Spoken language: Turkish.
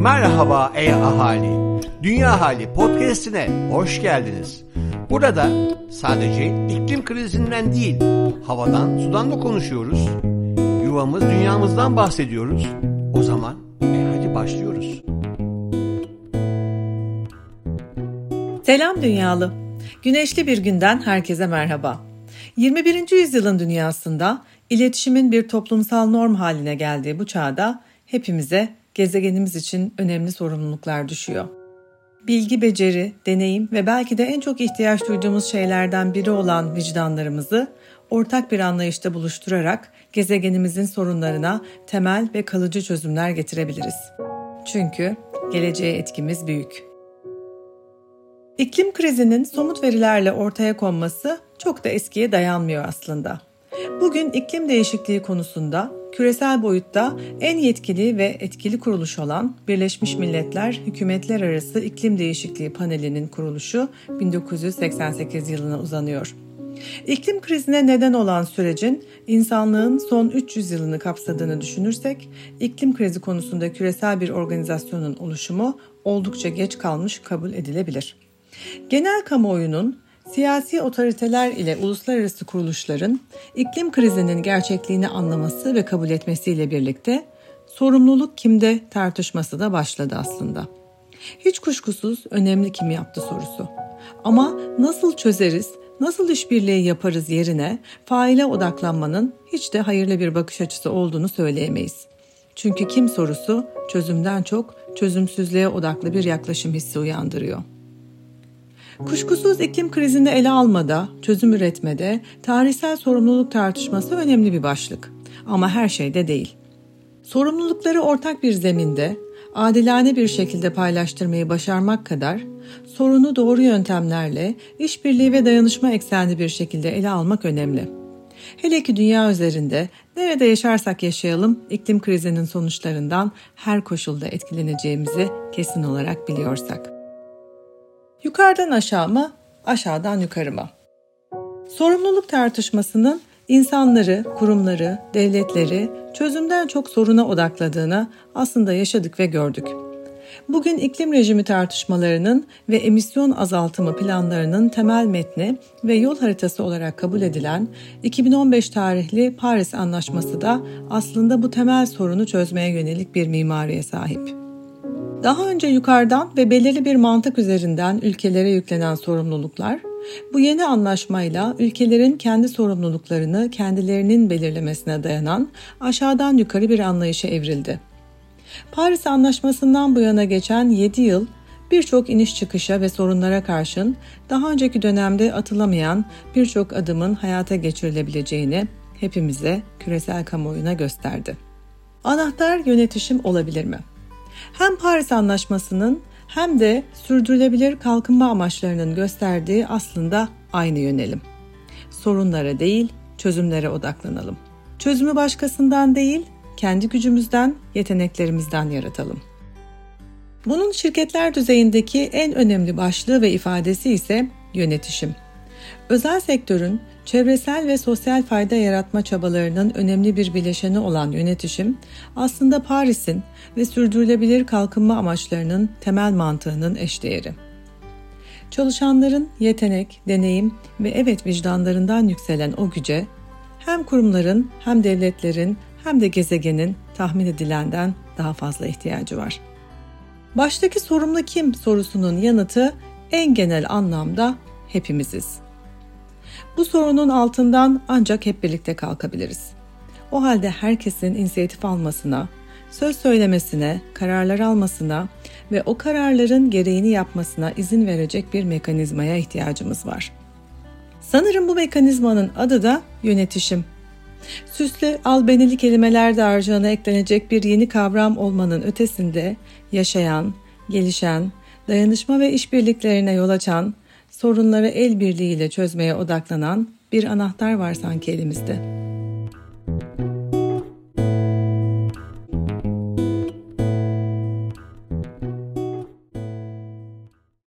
Merhaba ey ahali. Dünya Hali podcast'ine hoş geldiniz. Burada sadece iklim krizinden değil, havadan, sudan da konuşuyoruz. Yuvamız, dünyamızdan bahsediyoruz. O zaman e hadi başlıyoruz. Selam dünyalı. Güneşli bir günden herkese merhaba. 21. yüzyılın dünyasında iletişimin bir toplumsal norm haline geldiği bu çağda hepimize gezegenimiz için önemli sorumluluklar düşüyor. Bilgi, beceri, deneyim ve belki de en çok ihtiyaç duyduğumuz şeylerden biri olan vicdanlarımızı ortak bir anlayışta buluşturarak gezegenimizin sorunlarına temel ve kalıcı çözümler getirebiliriz. Çünkü geleceğe etkimiz büyük. İklim krizinin somut verilerle ortaya konması çok da eskiye dayanmıyor aslında. Bugün iklim değişikliği konusunda küresel boyutta en yetkili ve etkili kuruluş olan Birleşmiş Milletler Hükümetler Arası İklim Değişikliği Paneli'nin kuruluşu 1988 yılına uzanıyor. İklim krizine neden olan sürecin insanlığın son 300 yılını kapsadığını düşünürsek, iklim krizi konusunda küresel bir organizasyonun oluşumu oldukça geç kalmış kabul edilebilir. Genel kamuoyunun siyasi otoriteler ile uluslararası kuruluşların iklim krizinin gerçekliğini anlaması ve kabul etmesiyle birlikte sorumluluk kimde tartışması da başladı aslında. Hiç kuşkusuz önemli kim yaptı sorusu. Ama nasıl çözeriz, nasıl işbirliği yaparız yerine faile odaklanmanın hiç de hayırlı bir bakış açısı olduğunu söyleyemeyiz. Çünkü kim sorusu çözümden çok çözümsüzlüğe odaklı bir yaklaşım hissi uyandırıyor. Kuşkusuz iklim krizini ele almada, çözüm üretmede tarihsel sorumluluk tartışması önemli bir başlık. Ama her şeyde değil. Sorumlulukları ortak bir zeminde, adilane bir şekilde paylaştırmayı başarmak kadar sorunu doğru yöntemlerle işbirliği ve dayanışma eksenli bir şekilde ele almak önemli. Hele ki dünya üzerinde nerede yaşarsak yaşayalım iklim krizinin sonuçlarından her koşulda etkileneceğimizi kesin olarak biliyorsak. Yukarıdan aşağı mı, aşağıdan yukarı mı? Sorumluluk tartışmasının insanları, kurumları, devletleri çözümden çok soruna odakladığını aslında yaşadık ve gördük. Bugün iklim rejimi tartışmalarının ve emisyon azaltımı planlarının temel metni ve yol haritası olarak kabul edilen 2015 tarihli Paris Anlaşması da aslında bu temel sorunu çözmeye yönelik bir mimariye sahip. Daha önce yukarıdan ve belirli bir mantık üzerinden ülkelere yüklenen sorumluluklar, bu yeni anlaşmayla ülkelerin kendi sorumluluklarını kendilerinin belirlemesine dayanan aşağıdan yukarı bir anlayışa evrildi. Paris Anlaşması'ndan bu yana geçen 7 yıl birçok iniş çıkışa ve sorunlara karşın daha önceki dönemde atılamayan birçok adımın hayata geçirilebileceğini hepimize küresel kamuoyuna gösterdi. Anahtar yönetişim olabilir mi? Hem Paris Anlaşması'nın hem de sürdürülebilir kalkınma amaçlarının gösterdiği aslında aynı yönelim. Sorunlara değil, çözümlere odaklanalım. Çözümü başkasından değil, kendi gücümüzden, yeteneklerimizden yaratalım. Bunun şirketler düzeyindeki en önemli başlığı ve ifadesi ise yönetişim. Özel sektörün çevresel ve sosyal fayda yaratma çabalarının önemli bir bileşeni olan yönetişim, aslında Paris'in ve sürdürülebilir kalkınma amaçlarının temel mantığının eşdeğeri. Çalışanların yetenek, deneyim ve evet vicdanlarından yükselen o güce, hem kurumların hem devletlerin hem de gezegenin tahmin edilenden daha fazla ihtiyacı var. Baştaki sorumlu kim sorusunun yanıtı en genel anlamda hepimiziz. Bu sorunun altından ancak hep birlikte kalkabiliriz. O halde herkesin inisiyatif almasına, söz söylemesine, kararlar almasına ve o kararların gereğini yapmasına izin verecek bir mekanizmaya ihtiyacımız var. Sanırım bu mekanizmanın adı da yönetişim. Süslü, albenili kelimeler dağarcığına eklenecek bir yeni kavram olmanın ötesinde yaşayan, gelişen, dayanışma ve işbirliklerine yol açan, sorunları el birliğiyle çözmeye odaklanan bir anahtar var sanki elimizde.